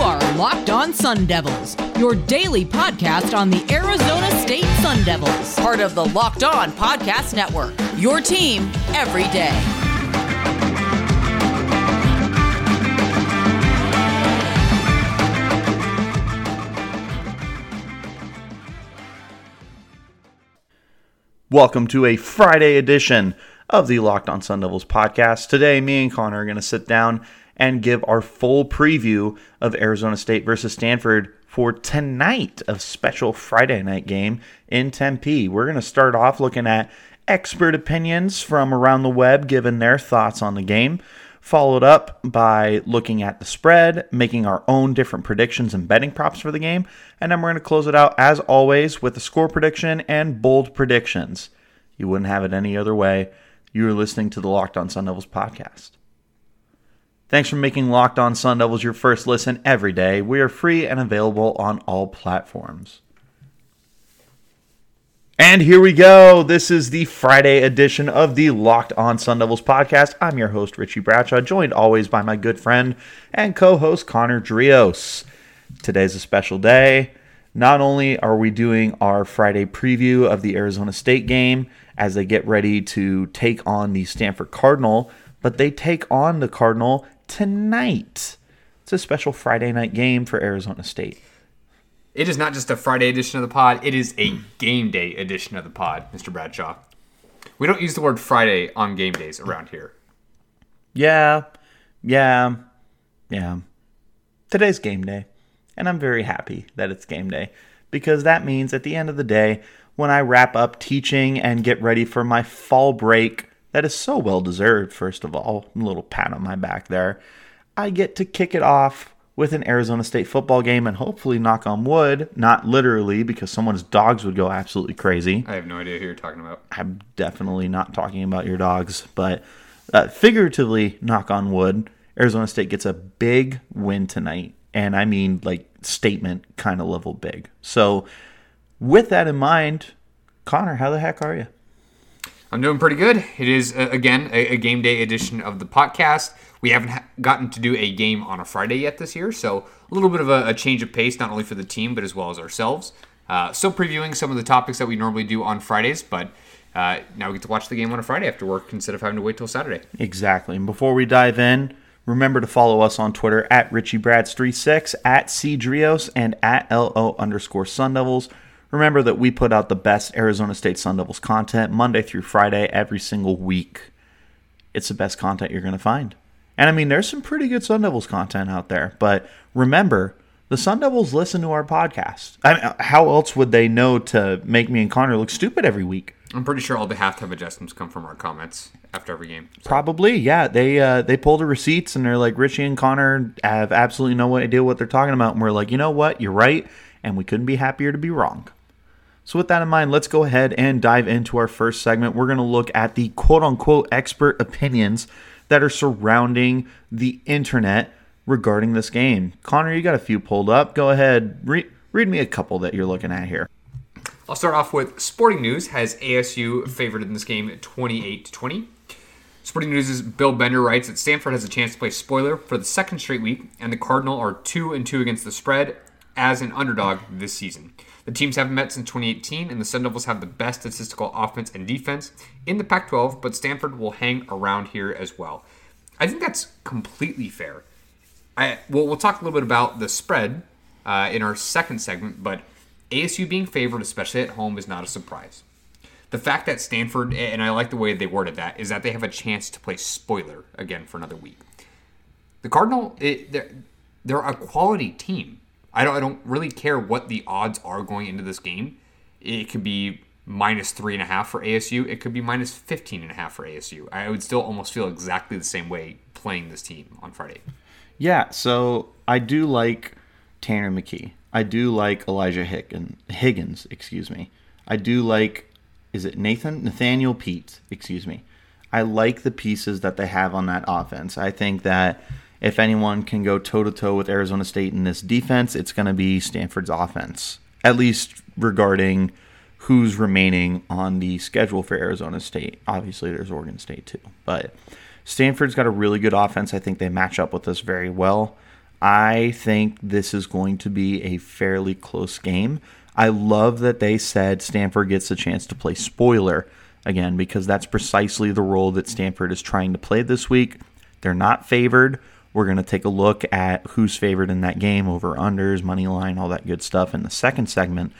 are Locked On Sun Devils, your daily podcast on the Arizona State Sun Devils, part of the Locked On Podcast Network. Your team every day. Welcome to a Friday edition of the Locked On Sun Devils podcast. Today, me and Connor are going to sit down and give our full preview of Arizona State versus Stanford for tonight, a special Friday night game in Tempe. We're going to start off looking at expert opinions from around the web, giving their thoughts on the game, followed up by looking at the spread, making our own different predictions and betting props for the game, and then we're going to close it out, as always, with a score prediction and bold predictions. You wouldn't have it any other way. You are listening to the Locked On Sun Devils podcast. Thanks for making Locked On Sun Devils your first listen every day. We are free and available on all platforms. And here we go. This is the Friday edition of the Locked On Sun Devils podcast. I'm your host, Richie Bradshaw, joined always by my good friend and co host, Connor Drios. Today's a special day. Not only are we doing our Friday preview of the Arizona State game as they get ready to take on the Stanford Cardinal, but they take on the Cardinal tonight. It's a special Friday night game for Arizona State. It is not just a Friday edition of the pod, it is a game day edition of the pod, Mr. Bradshaw. We don't use the word Friday on game days around here. Yeah, yeah, yeah. Today's game day, and I'm very happy that it's game day because that means at the end of the day, when I wrap up teaching and get ready for my fall break, that is so well deserved, first of all. A little pat on my back there. I get to kick it off with an Arizona State football game and hopefully knock on wood, not literally because someone's dogs would go absolutely crazy. I have no idea who you're talking about. I'm definitely not talking about your dogs, but uh, figuratively, knock on wood, Arizona State gets a big win tonight. And I mean, like, statement kind of level big. So, with that in mind, Connor, how the heck are you? I'm doing pretty good. It is, uh, again, a, a, game day edition of the podcast. We haven't ha- gotten to do a game on a Friday yet this year, so a little bit of a, a change of pace, not only for the team, but as well as ourselves. Uh, still previewing some of the topics that we normally do on Fridays, but uh, now we get to watch the game on a Friday after work instead of having to wait till Saturday. Exactly. And before we dive in, remember to follow us on Twitter at RichieBrads36, at CDrios, and at LO underscore Sun Devils. Remember that we put out the best Arizona State Sun Devils content Monday through Friday every single week. It's the best content you're going to find. And I mean, there's some pretty good Sun Devils content out there. But remember, the Sun Devils listen to our podcast. I mean, how else would they know to make me and Connor look stupid every week? I'm pretty sure all the halftime adjustments come from our comments after every game. So. Probably, yeah. They uh, they pull the receipts and they're like, Richie and Connor have absolutely no idea what they're talking about. And we're like, you know what? You're right. And we couldn't be happier to be wrong. So, with that in mind, let's go ahead and dive into our first segment. We're going to look at the quote unquote expert opinions that are surrounding the internet regarding this game. Connor, you got a few pulled up. Go ahead, re- read me a couple that you're looking at here. I'll start off with Sporting News has ASU favored in this game 28 to 20. Sporting News' Bill Bender writes that Stanford has a chance to play spoiler for the second straight week, and the Cardinal are 2 and 2 against the spread as an underdog this season. The teams haven't met since 2018, and the Sun Devils have the best statistical offense and defense in the Pac 12, but Stanford will hang around here as well. I think that's completely fair. I, well, we'll talk a little bit about the spread uh, in our second segment, but ASU being favored, especially at home, is not a surprise. The fact that Stanford, and I like the way they worded that, is that they have a chance to play spoiler again for another week. The Cardinal, it, they're, they're a quality team. I don't I don't really care what the odds are going into this game. It could be minus three and a half for ASU. It could be minus 15 and a half for ASU. I would still almost feel exactly the same way playing this team on Friday. Yeah, so I do like Tanner McKee. I do like Elijah Higgins, Higgins, excuse me. I do like is it Nathan Nathaniel Peat, excuse me. I like the pieces that they have on that offense. I think that if anyone can go toe to toe with Arizona State in this defense, it's going to be Stanford's offense, at least regarding who's remaining on the schedule for Arizona State. Obviously, there's Oregon State too, but Stanford's got a really good offense. I think they match up with us very well. I think this is going to be a fairly close game. I love that they said Stanford gets a chance to play spoiler again because that's precisely the role that Stanford is trying to play this week. They're not favored. We're going to take a look at who's favored in that game, over unders, money line, all that good stuff in the second segment.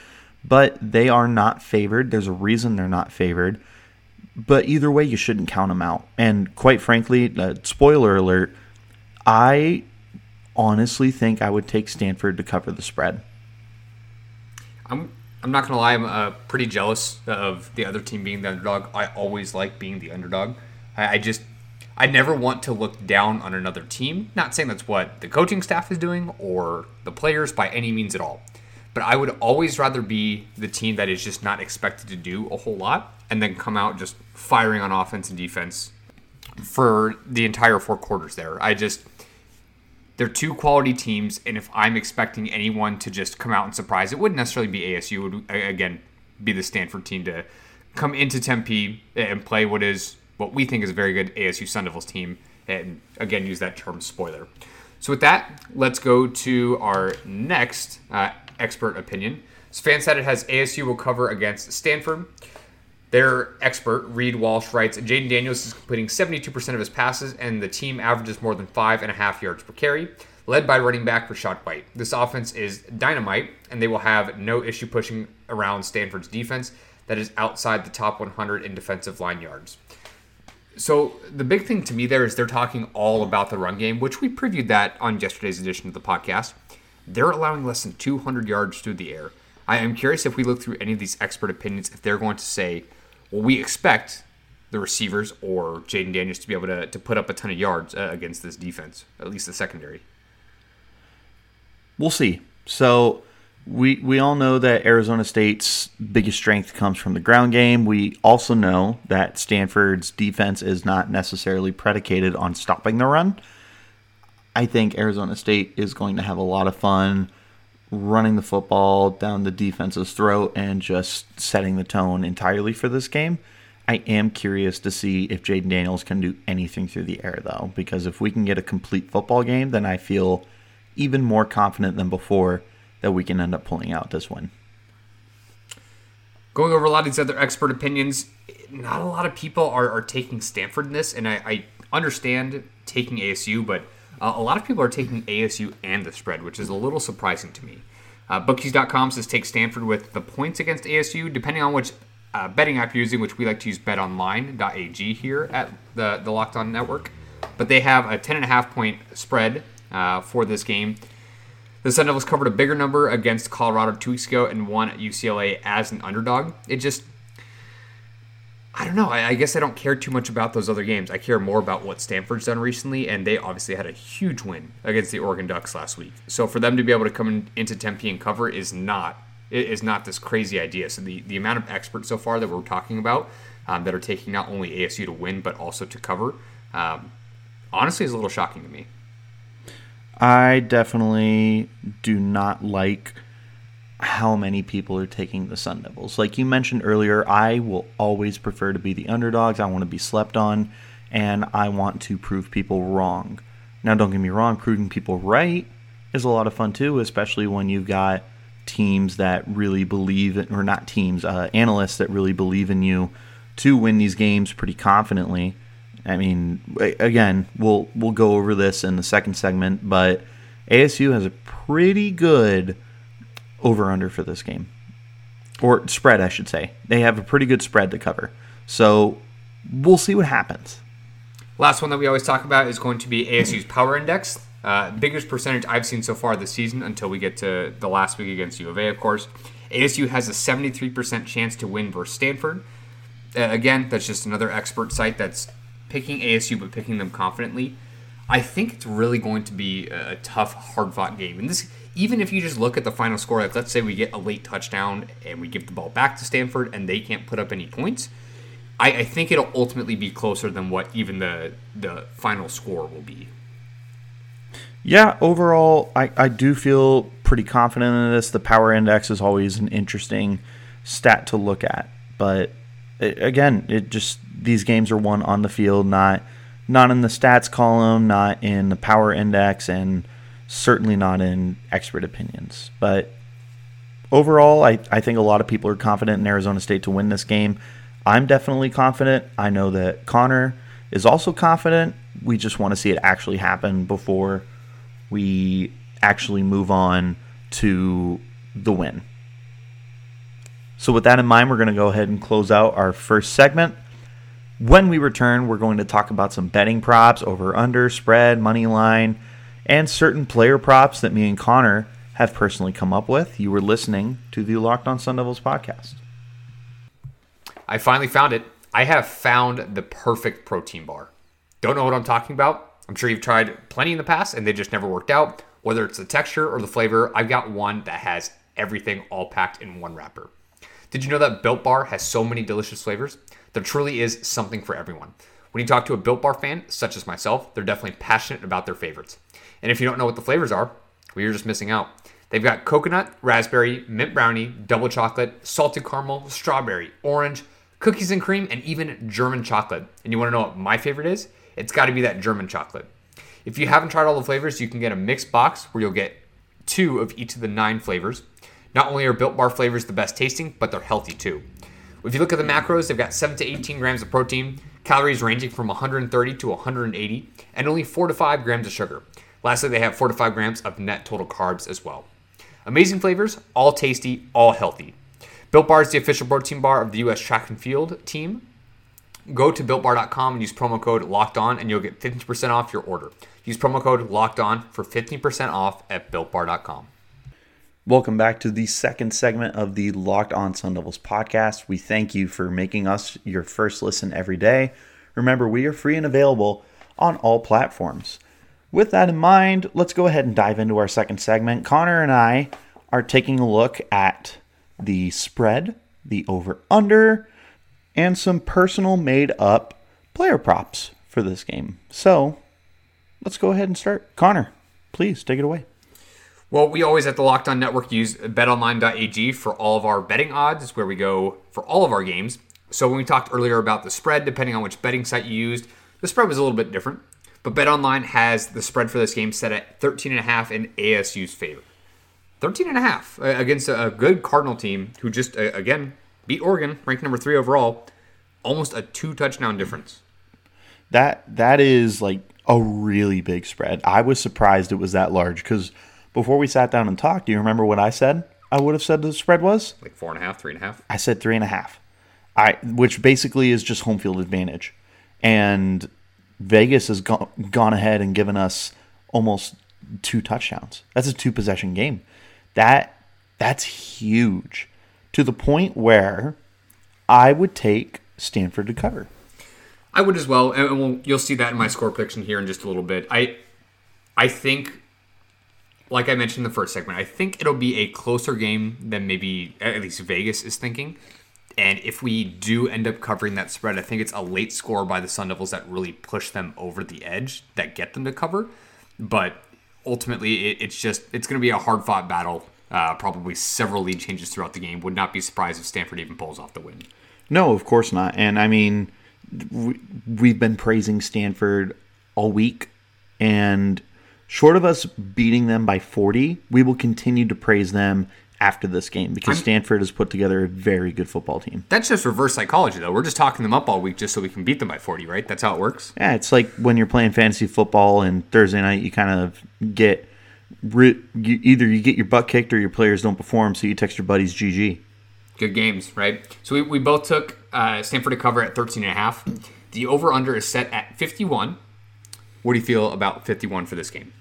But they are not favored. There's a reason they're not favored. But either way, you shouldn't count them out. And quite frankly, uh, spoiler alert, I honestly think I would take Stanford to cover the spread. I'm I'm not gonna lie, I'm uh, pretty jealous of the other team being the underdog. I always like being the underdog. I, I just I never want to look down on another team. Not saying that's what the coaching staff is doing or the players by any means at all. But I would always rather be the team that is just not expected to do a whole lot and then come out just firing on offense and defense for the entire four quarters there. I just they're two quality teams, and if I'm expecting anyone to just come out and surprise, it wouldn't necessarily be ASU. It would again be the Stanford team to come into Tempe and play what is what we think is a very good ASU Sun Devils team, and again use that term spoiler. So with that, let's go to our next uh, expert opinion. So FanStat has ASU will cover against Stanford. Their expert, Reed Walsh, writes Jayden Daniels is completing 72% of his passes, and the team averages more than five and a half yards per carry, led by running back Rachaad White. This offense is dynamite, and they will have no issue pushing around Stanford's defense that is outside the top 100 in defensive line yards. So the big thing to me there is they're talking all about the run game, which we previewed that on yesterday's edition of the podcast. They're allowing less than 200 yards through the air. I am curious if we look through any of these expert opinions, if they're going to say well, we expect the receivers or Jayden Daniels to be able to, to put up a ton of yards uh, against this defense, at least the secondary. We'll see. So we we all know that Arizona State's biggest strength comes from the ground game. We also know that Stanford's defense is not necessarily predicated on stopping the run. I think Arizona State is going to have a lot of fun running the football down the defense's throat and just setting the tone entirely for this game. I am curious to see if Jayden Daniels can do anything through the air, though, because if we can get a complete football game, then I feel even more confident than before that we can end up pulling out this win. Going over a lot of these other expert opinions, not a lot of people are, are taking Stanford in this, and I, I understand taking ASU, but uh, a lot of people are taking ASU and the spread, which is a little surprising to me. Uh, Bookies.com says take Stanford with the points against ASU, depending on which uh, betting app you're using, which we like to use betonline.ag here at the, the Locked On Network. But they have a 10.5 point spread uh, for this game. The Sun Devils covered a bigger number against Colorado two weeks ago and won at UCLA as an underdog. It just I don't know. I, I, guess I don't care too much about those other games. I care more about what Stanford's done recently, and they obviously had a huge win against the Oregon Ducks last week. So for them to be able to come in, into Tempe and cover is not is not this crazy idea. So the, the amount of experts so far that we're talking about um, that are taking not only ASU to win but also to cover, um, honestly, is a little shocking to me. I definitely do not like how many people are taking the Sun Devils. Like you mentioned earlier, I will always prefer to be the underdogs. I want to be slept on, and I want to prove people wrong. Now, don't get me wrong, proving people right is a lot of fun too, especially when you've got teams that really believe in, or not teams, uh, analysts that really believe in you to win these games pretty confidently. I mean, again, we'll we'll go over this in the second segment, but ASU has a pretty good over under for this game. Or spread, I should say. They have a pretty good spread to cover. So we'll see what happens. Last one that we always talk about is going to be ASU's power index. Uh, biggest percentage I've seen so far this season until we get to the last week against U of A, of course. ASU has a 73% chance to win versus Stanford. Uh, again, that's just another expert site that's picking ASU but picking them confidently. I think it's really going to be a tough, hard fought game. And this even if you just look at the final score, like let's say we get a late touchdown and we give the ball back to Stanford and they can't put up any points, I, I think it'll ultimately be closer than what even the the final score will be. Yeah, overall, I, I do feel pretty confident in this. The power index is always an interesting stat to look at, but it, again, it just these games are won on the field, not not in the stats column, not in the power index, and certainly not in expert opinions. But overall, I, I think a lot of people are confident in Arizona State to win this game. I'm definitely confident. I know that Connor is also confident. We just want to see it actually happen before we actually move on to the win. So, with that in mind, we're going to go ahead and close out our first segment. When we return, we're going to talk about some betting props, over under, spread, money line, and certain player props that me and Connor have personally come up with. You were listening to the Locked On Sun Devils podcast. I finally found it. I have found the perfect protein bar. Don't know what I'm talking about? I'm sure you've tried plenty in the past and they just never worked out. Whether it's the texture or the flavor, I've got one that has everything all packed in one wrapper. Did you know that Built Bar has so many delicious flavors? There truly is something for everyone. When you talk to a Built Bar fan, such as myself, they're definitely passionate about their favorites. And if you don't know what the flavors are, well, you're just missing out. They've got coconut, raspberry, mint brownie, double chocolate, salted caramel, strawberry, orange, cookies and cream, and even German chocolate. And you want to know what my favorite is? It's got to be that German chocolate. If you haven't tried all the flavors, you can get a mixed box where you'll get two of each of the nine flavors. Not only are Built Bar flavors the best tasting, but they're healthy too. If you look at the macros, they've got 7 to 18 grams of protein, calories ranging from 130 to 180, and only 4 to 5 grams of sugar. Lastly, they have 4 to 5 grams of net total carbs as well. Amazing flavors, all tasty, all healthy. Built Bar is the official protein bar of the U.S. track and field team. Go to builtbar.com and use promo code locked on, and you'll get 15% off your order. Use promo code locked on for 15% off at builtbar.com. Welcome back to the second segment of the Locked On Sun Devils podcast. We thank you for making us your first listen every day. Remember, we are free and available on all platforms. With that in mind, let's go ahead and dive into our second segment. Connor and I are taking a look at the spread, the over under, and some personal made up player props for this game. So let's go ahead and start. Connor, please take it away. Well, we always at the Locked On Network use betonline.ag for all of our betting odds. It's where we go for all of our games. So when we talked earlier about the spread, depending on which betting site you used, the spread was a little bit different. But BetOnline has the spread for this game set at 13.5 in ASU's favor. 13.5 uh, against a good Cardinal team who just, uh, again, beat Oregon, ranked number three overall. Almost a two touchdown difference. That That is like a really big spread. I was surprised it was that large because before we sat down and talked, do you remember what I said? I would have said the spread was like four and a half, three and a half. I said three and a half. I which basically is just home field advantage, and Vegas has gone gone ahead and given us almost two touchdowns. That's a two possession game. That that's huge to the point where I would take Stanford to cover. I would as well, and we'll, you'll see that in my score prediction here in just a little bit. I I think like I mentioned in the first segment, I think it'll be a closer game than maybe at least Vegas is thinking. And if we do end up covering that spread, I think it's a late score by the Sun Devils that really push them over the edge, that get them to cover. But ultimately, it, it's just it's going to be a hard fought battle. Uh, probably several lead changes throughout the game. Would not be surprised if Stanford even pulls off the win. No, of course not. And I mean, we, we've been praising Stanford all week, and short of us beating them by 40, we will continue to praise them after this game because I'm, Stanford has put together a very good football team. That's just reverse psychology, though. We're just talking them up all week just so we can beat them by 40, right? That's how it works. Yeah, it's like when you're playing fantasy football and Thursday night, you kind of get you, either you get your butt kicked or your players don't perform, so you text your buddies GG. Good games, right? So we, we both took uh, Stanford to cover at 13 and a half. The over under is set at 51. What do you feel about 51 for this game?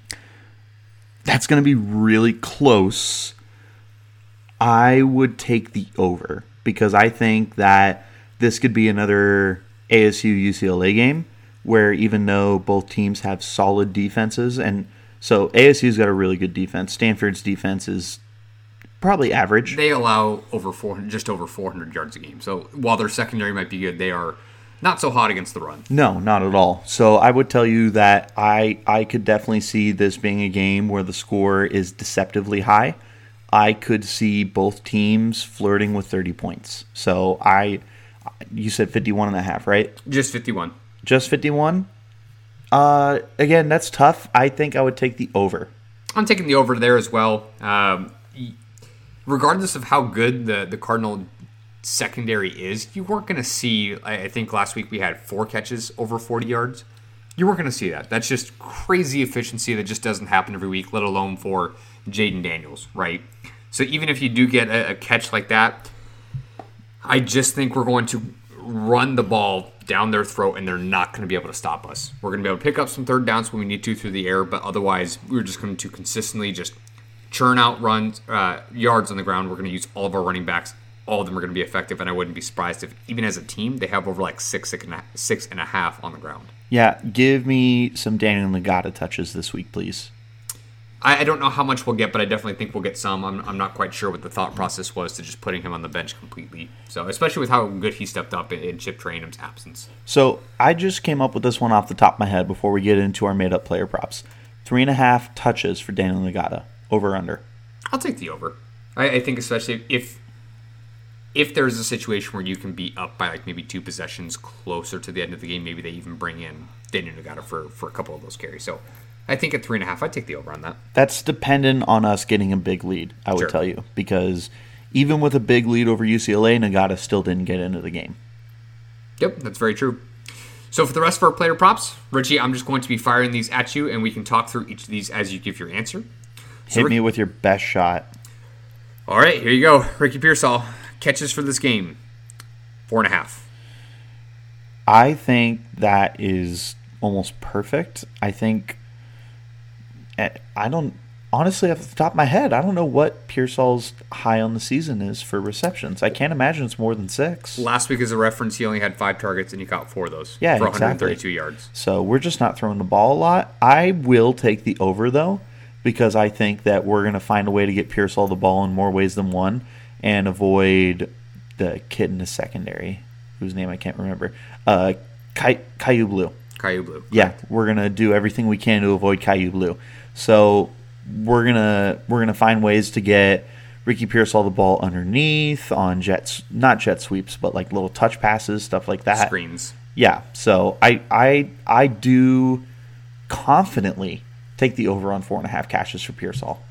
That's going to be really close. I would take the over because I think that this could be another ASU UCLA game where even though both teams have solid defenses and so ASU's got a really good defense, Stanford's defense is probably average. They allow over 400 just over 400 yards a game. So while their secondary might be good, they are not so hot against the run. No, not at all. So I would tell you that I I could definitely see this being a game where the score is deceptively high. I could see both teams flirting with 30 points. So I you said 51 and a half, right? Just 51. Just 51? Uh again, that's tough. I think I would take the over. I'm taking the over there as well. Um, regardless of how good the the Cardinal secondary is, you weren't going to see. I think last week we had four catches over 40 yards. You weren't going to see that. That's just crazy efficiency that just doesn't happen every week, let alone for Jayden Daniels, right? So even if you do get a, a catch like that, I just think we're going to run the ball down their throat and they're not going to be able to stop us. We're going to be able to pick up some third downs when we need to through the air, but otherwise, we're just going to consistently just churn out runs, uh, yards on the ground. We're going to use all of our running backs. All of them are going to be effective, and I wouldn't be surprised if, even as a team, they have over like six, six and a, six and a half on the ground. Yeah, give me some Daniyel Ngata touches this week, please. I, I, don't know how much we'll get, but I definitely think we'll get some. I'm, I'm not quite sure what the thought process was to just putting him on the bench completely. So, especially with how good he stepped up in, in Chip Trayanum's absence. So, I just came up with this one off the top of my head before we get into our made up player props. Three and a half touches for Daniyel Ngata. Over or under. I'll take the over. I, I think especially if if there's a situation where you can be up by like maybe two possessions closer to the end of the game, maybe they even bring in Daniyel Ngata for for a couple of those carries. So I think at three and a half, I'd take the over on that. That's dependent on us getting a big lead, I would sure. tell you, because even with a big lead over UCLA, Ngata still didn't get into the game. Yep, that's very true. So for the rest of our player props, Richie, I'm just going to be firing these at you, and we can talk through each of these as you give your answer. So Hit Rick- me with your best shot. All right, here you go. Ricky Pearsall catches for this game, four and a half. I think that is almost perfect. I think eh, I don't honestly off the top of my head, I don't know what Pearsall's high on the season is for receptions. I can't imagine it's more than six. Last week, as a reference, he only had five targets and he caught four of those. Yeah, for exactly. 132 yards. So we're just not throwing the ball a lot. I will take the over though, because I think that we're going to find a way to get Pearsall the ball in more ways than one and avoid the kid in the secondary, whose name I can't remember. Uh, Blue. Blu. Kyu Blu. Yeah, we're gonna do everything we can to avoid Kyu Blu. So we're gonna we're gonna find ways to get Ricky Pearsall the ball underneath on jets, not jet sweeps, but like little touch passes, stuff like that. Screens. Yeah. So I I I do confidently take the over on four and a half catches for Pearsall.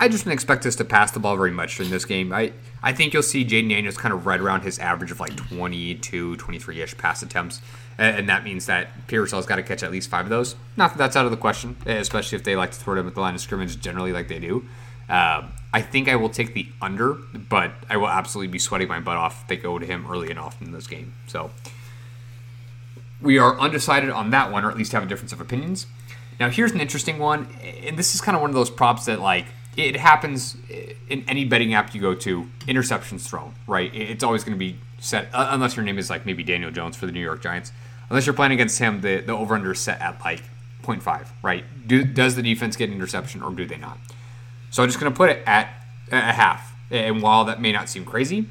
I just didn't expect us to pass the ball very much in this game. I, I think you'll see Jayden Daniels kind of right around his average of like 22, 23 ish pass attempts. And that means that Pearsall's got to catch at least five of those. Not that that's out of the question, especially if they like to throw them at the line of scrimmage generally like they do. Uh, I think I will take the under, but I will absolutely be sweating my butt off if they go to him early and often in this game. So we are undecided on that one, or at least have a difference of opinions. Now, here's an interesting one, and this is kind of one of those props that, like, it happens in any betting app you go to. Interceptions thrown, right? It's always going to be set, uh, unless your name is like maybe Daniel Jones for the New York Giants. Unless you're playing against him, the, the over under is set at like 0.5, right? Do, does the defense get an interception or do they not? So I'm just going to put it at a half. And while that may not seem crazy,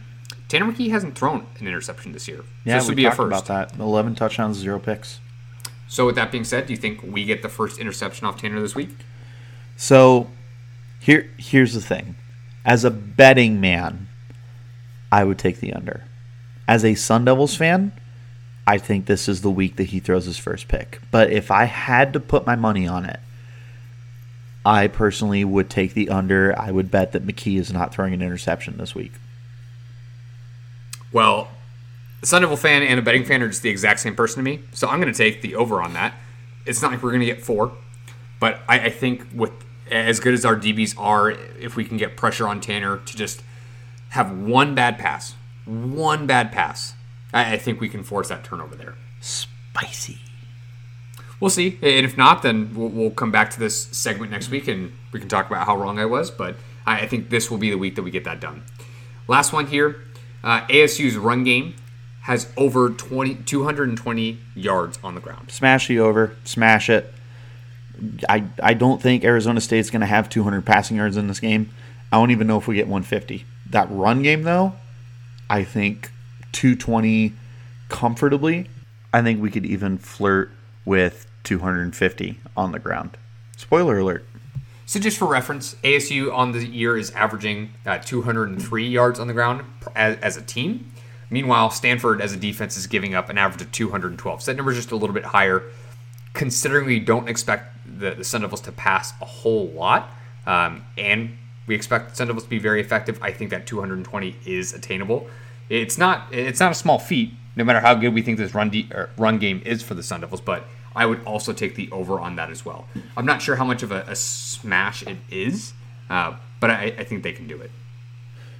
Tanner McKee hasn't thrown an interception this year. Yeah, so this would be a first. about that. 11 touchdowns, zero picks. So with that being said, do you think we get the first interception off Tanner this week? So here, here's the thing. As a betting man, I would take the under. As a Sun Devils fan, I think this is the week that he throws his first pick. But if I had to put my money on it, I personally would take the under. I would bet that McKee is not throwing an interception this week. Well, a Sun Devil fan and a betting fan are just the exact same person to me. So I'm going to take the over on that. It's not like we're going to get four, but I, I think with as good as our DBs are, if we can get pressure on Tanner to just have one bad pass, one bad pass, I, I think we can force that turnover there. Spicy. We'll see. And if not, then we'll, we'll, come back to this segment next week and we can talk about how wrong I was. But I, I think this will be the week that we get that done. Last one here uh, ASU's run game has over 20, 220 yards on the ground. Smash the over, smash it. I, I don't think Arizona State's going to have 200 passing yards in this game. I don't even know if we get 150. That run game, though, I think 220 comfortably. I think we could even flirt with 250 on the ground. Spoiler alert. So, just for reference, ASU on the year is averaging uh, 203 yards on the ground as, as, a team. Meanwhile, Stanford as a defense is giving up an average of 212. So, that number is just a little bit higher, considering we don't expect the, the Sun Devils to pass a whole lot. um, and we expect the Sun Devils to be very effective. I think that 220 is attainable. It's not it's not a small feat, no matter how good we think this run de- run game is for the Sun Devils. But I would also take the over on that as well. I'm not sure how much of a, a smash it is, uh, but I, I think they can do it.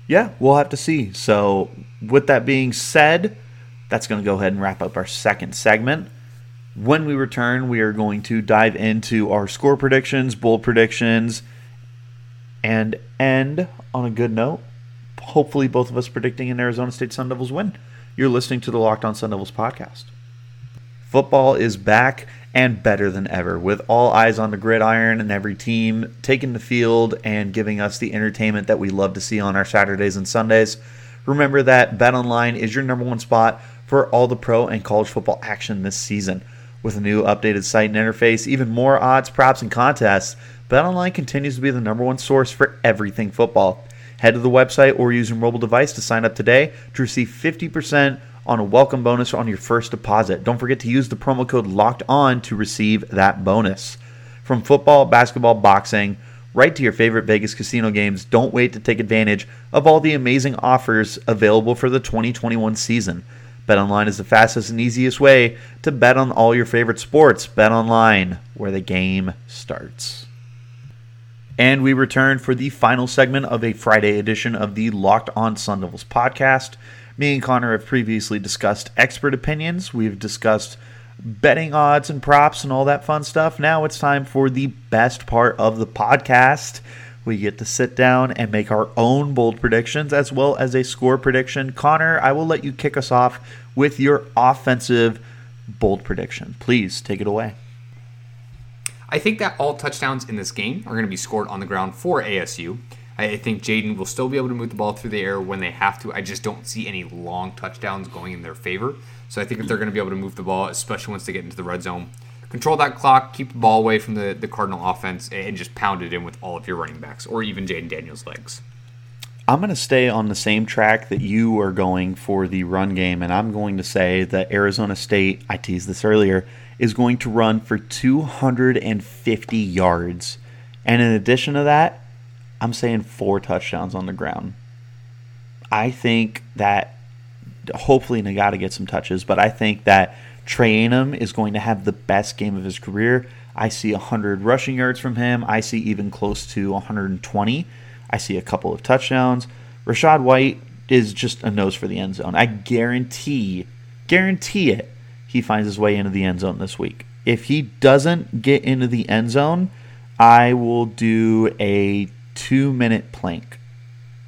Yeah, we'll have to see. So, with that being said, that's going to go ahead and wrap up our second segment. When we return, we are going to dive into our score predictions, bold predictions, and end on a good note. Hopefully, both of us predicting an Arizona State Sun Devils win. You're listening to the Locked On Sun Devils podcast. Football is back and better than ever, with all eyes on the gridiron and every team taking the field and giving us the entertainment that we love to see on our Saturdays and Sundays. Remember that BetOnline is your number one spot for all the pro and college football action this season. With a new updated site and interface, even more odds, props, and contests, BetOnline continues to be the number one source for everything football. Head to the website or use your mobile device to sign up today to receive 50% on a welcome bonus on your first deposit. Don't forget to use the promo code LOCKED ON to receive that bonus. From football, basketball, boxing, right to your favorite Vegas casino games, don't wait to take advantage of all the amazing offers available for the 2021 season. BetOnline is the fastest and easiest way to bet on all your favorite sports. BetOnline, where the game starts. And we return for the final segment of a Friday edition of the Locked On Sun Devils podcast. Me and Connor have previously discussed expert opinions. We've discussed betting odds and props and all that fun stuff. Now it's time for the best part of the podcast. We get to sit down and make our own bold predictions as well as a score prediction. Connor, I will let you kick us off with your offensive bold prediction. Please take it away. I think that all touchdowns in this game are going to be scored on the ground for ASU. I think Jayden will still be able to move the ball through the air when they have to. I just don't see any long touchdowns going in their favor. So I think if they're going to be able to move the ball, especially once they get into the red zone, control that clock, keep the ball away from the, the Cardinal offense, and just pound it in with all of your running backs or even Jayden Daniels' legs. I'm going to stay on the same track that you are going for the run game, and I'm going to say that Arizona State, I teased this earlier, is going to run for 250 yards. And in addition to that, I'm saying four touchdowns on the ground. I think that hopefully Ngata gets some touches, but I think that Trayanum is going to have the best game of his career. I see 100 rushing yards from him. I see even close to 120. I see a couple of touchdowns. Rachaad White is just a nose for the end zone. I guarantee, guarantee it, he finds his way into the end zone this week. If he doesn't get into the end zone, I will do a two minute plank.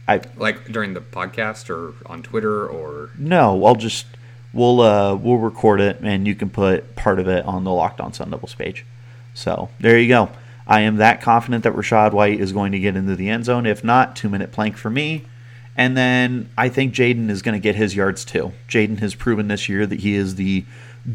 I like during the podcast or on Twitter or no. I'll just we'll uh we'll record it and you can put part of it on the Locked On Sun Devils page. So there you go. I am that confident that Rachaad White is going to get into the end zone. If not, two minute plank for me. And then I think Jayden is going to get his yards too. Jayden has proven this year that he is the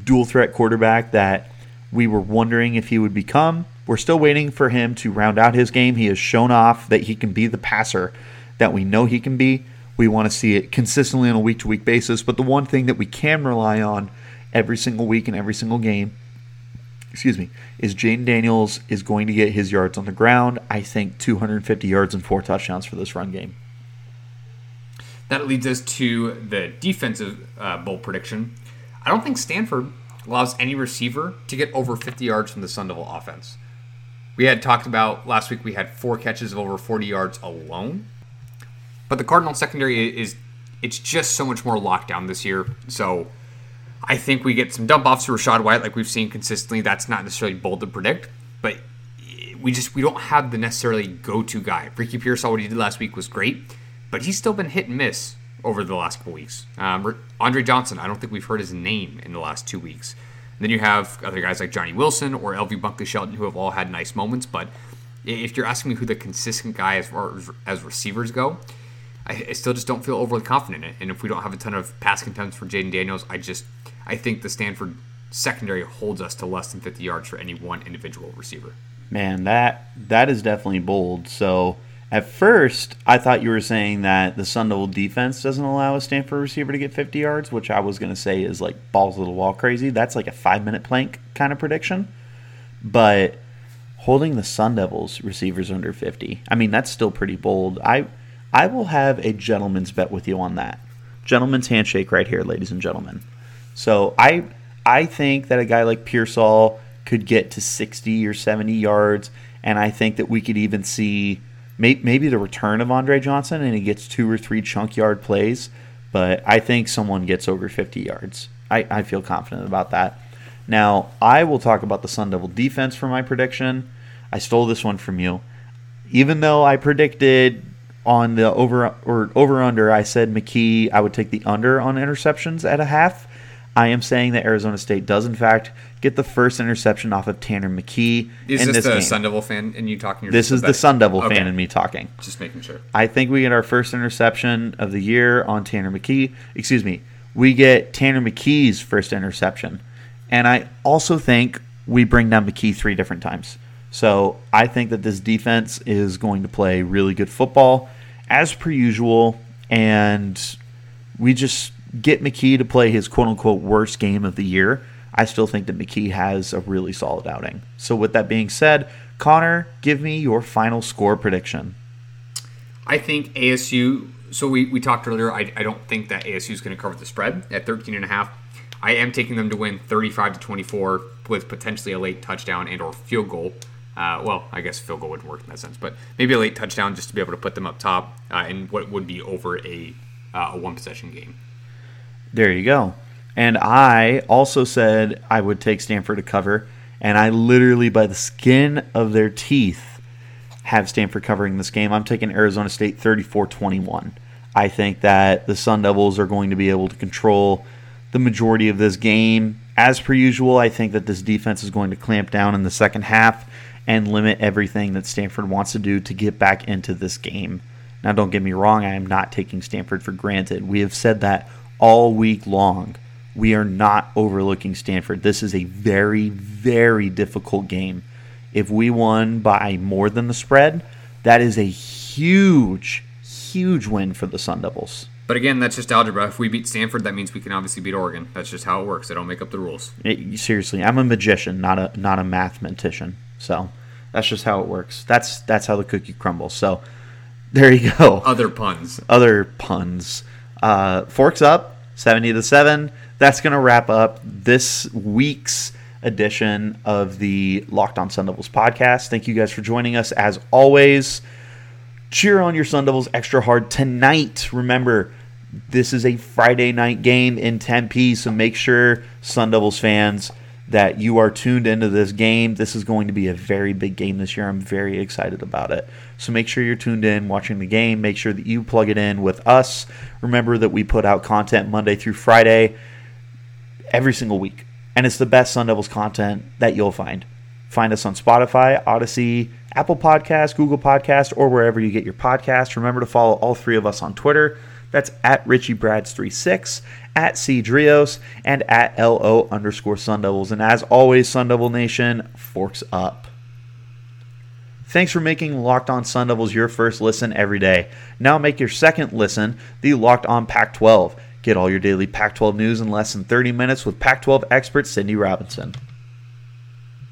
dual threat quarterback that we were wondering if he would become. We're still waiting for him to round out his game. He has shown off that he can be the passer that we know he can be. We want to see it consistently on a week to week basis. But the one thing that we can rely on every single week and every single game, excuse me, is Jayden Daniels is going to get his yards on the ground. I think 250 yards and four touchdowns for this run game. That leads us to the defensive uh, bowl prediction. I don't think Stanford allows any receiver to get over 50 yards from the Sun Devil offense. We had talked about last week, we had four catches of over 40 yards alone. But the Cardinal secondary is, it's just so much more lockdown this year. So I think we get some dump offs to Rachaad White like we've seen consistently. That's not necessarily bold to predict, but we just, we don't have the necessarily go to guy. Ricky Pearsall what he did last week was great, but he's still been hit and miss over the last couple weeks. Um, Andre Johnson, I don't think we've heard his name in the last two weeks. Then you have other guys like Johnny Wilson or LV Bunkley Shelton who have all had nice moments. But if you're asking me who the consistent guy as far as receivers go, I, I, still just don't feel overly confident in it. And if we don't have a ton of pass attempts for Jayden Daniels, I just I think the Stanford secondary holds us to less than 50 yards for any one individual receiver. Man, that that is definitely bold. So at first, I thought you were saying that the Sun Devil defense doesn't allow a Stanford receiver to get 50 yards, which I was going to say is like balls to the wall crazy. That's like a five minute plank kind of prediction. But holding the Sun Devils receivers under 50. I mean, that's still pretty bold. I I will have a gentleman's bet with you on that. Gentleman's handshake right here, ladies and gentlemen. So I I think that a guy like Pearsall could get to 60 or 70 yards, and I think that we could even see maybe the return of Andre Johnson and he gets two or three chunk yard plays. But I think someone gets over 50 yards. I, I feel confident about that. Now, I will talk about the Sun Devil defense for my prediction. I stole this one from you. Even though I predicted on the over or over under, I said McKee, I would take the under on interceptions at a half. I am saying that Arizona State does, in fact, get the first interception off of Tanner McKee. Is in this, this the game. Sun Devil fan and you talking? This is the Sun Devil okay. fan and me talking. Just making sure. I think we get our first interception of the year on Tanner McKee. Excuse me. We get Tanner McKee's first interception. And I also think we bring down McKee three different times. So I think that this defense is going to play really good football as per usual. And we just get McKee to play his quote unquote worst game of the year. I still think that McKee has a really solid outing. So, with that being said, Connor, give me your final score prediction. I think ASU. So, we, we talked earlier. I, I don't think that ASU is going to cover the spread at 13 and a half. I am taking them to win 35 to 24 with potentially a late touchdown and or field goal. Uh, well, I guess field goal wouldn't work in that sense, but maybe a late touchdown just to be able to put them up top uh, in what would be over a uh, a one possession game. There you go. And I also said I would take Stanford to cover, and I literally, by the skin of their teeth, have Stanford covering this game. I'm taking Arizona State 34 21. I think that the Sun Devils are going to be able to control the majority of this game. As per usual, I think that this defense is going to clamp down in the second half and limit everything that Stanford wants to do to get back into this game. Now, don't get me wrong, I am not taking Stanford for granted. We have said that all week long. We are not overlooking Stanford. This is a very, very difficult game. If we won by more than the spread, that is a huge, huge win for the Sun Devils. But again, that's just algebra. If we beat Stanford, that means we can obviously beat Oregon. That's just how it works. They don't make up the rules. It, seriously, I'm a magician, not a not a mathematician. So that's just how it works. That's that's how the cookie crumbles. So there you go. Other puns. Other puns. Uh, forks up, 70 to 7. That's going to wrap up this week's edition of the Locked On Sun Devils podcast. Thank you guys for joining us as always. Cheer on your Sun Devils extra hard tonight. Remember, this is a Friday night game in Tempe, so make sure Sun Devils fans that you are tuned into this game. This is going to be a very big game this year. I'm very excited about it. So make sure you're tuned in, watching the game. Make sure that you plug it in with us. Remember that we put out content Monday through Friday every single week. And it's the best Sun Devils content that you'll find. Find us on Spotify, Audacy, Apple Podcast, Google Podcast, or wherever you get your podcast. Remember to follow all three of us on Twitter. That's at RichieBrads36, at CDrios, and at LO underscore Sun Devils. And as always, Sun Devil Nation, forks up. Thanks for making Locked On Sun Devils your first listen every day. Now make your second listen the Locked On Pac 12. Get all your daily Pac 12 news in less than 30 minutes with Pac 12 expert Cindy Robinson.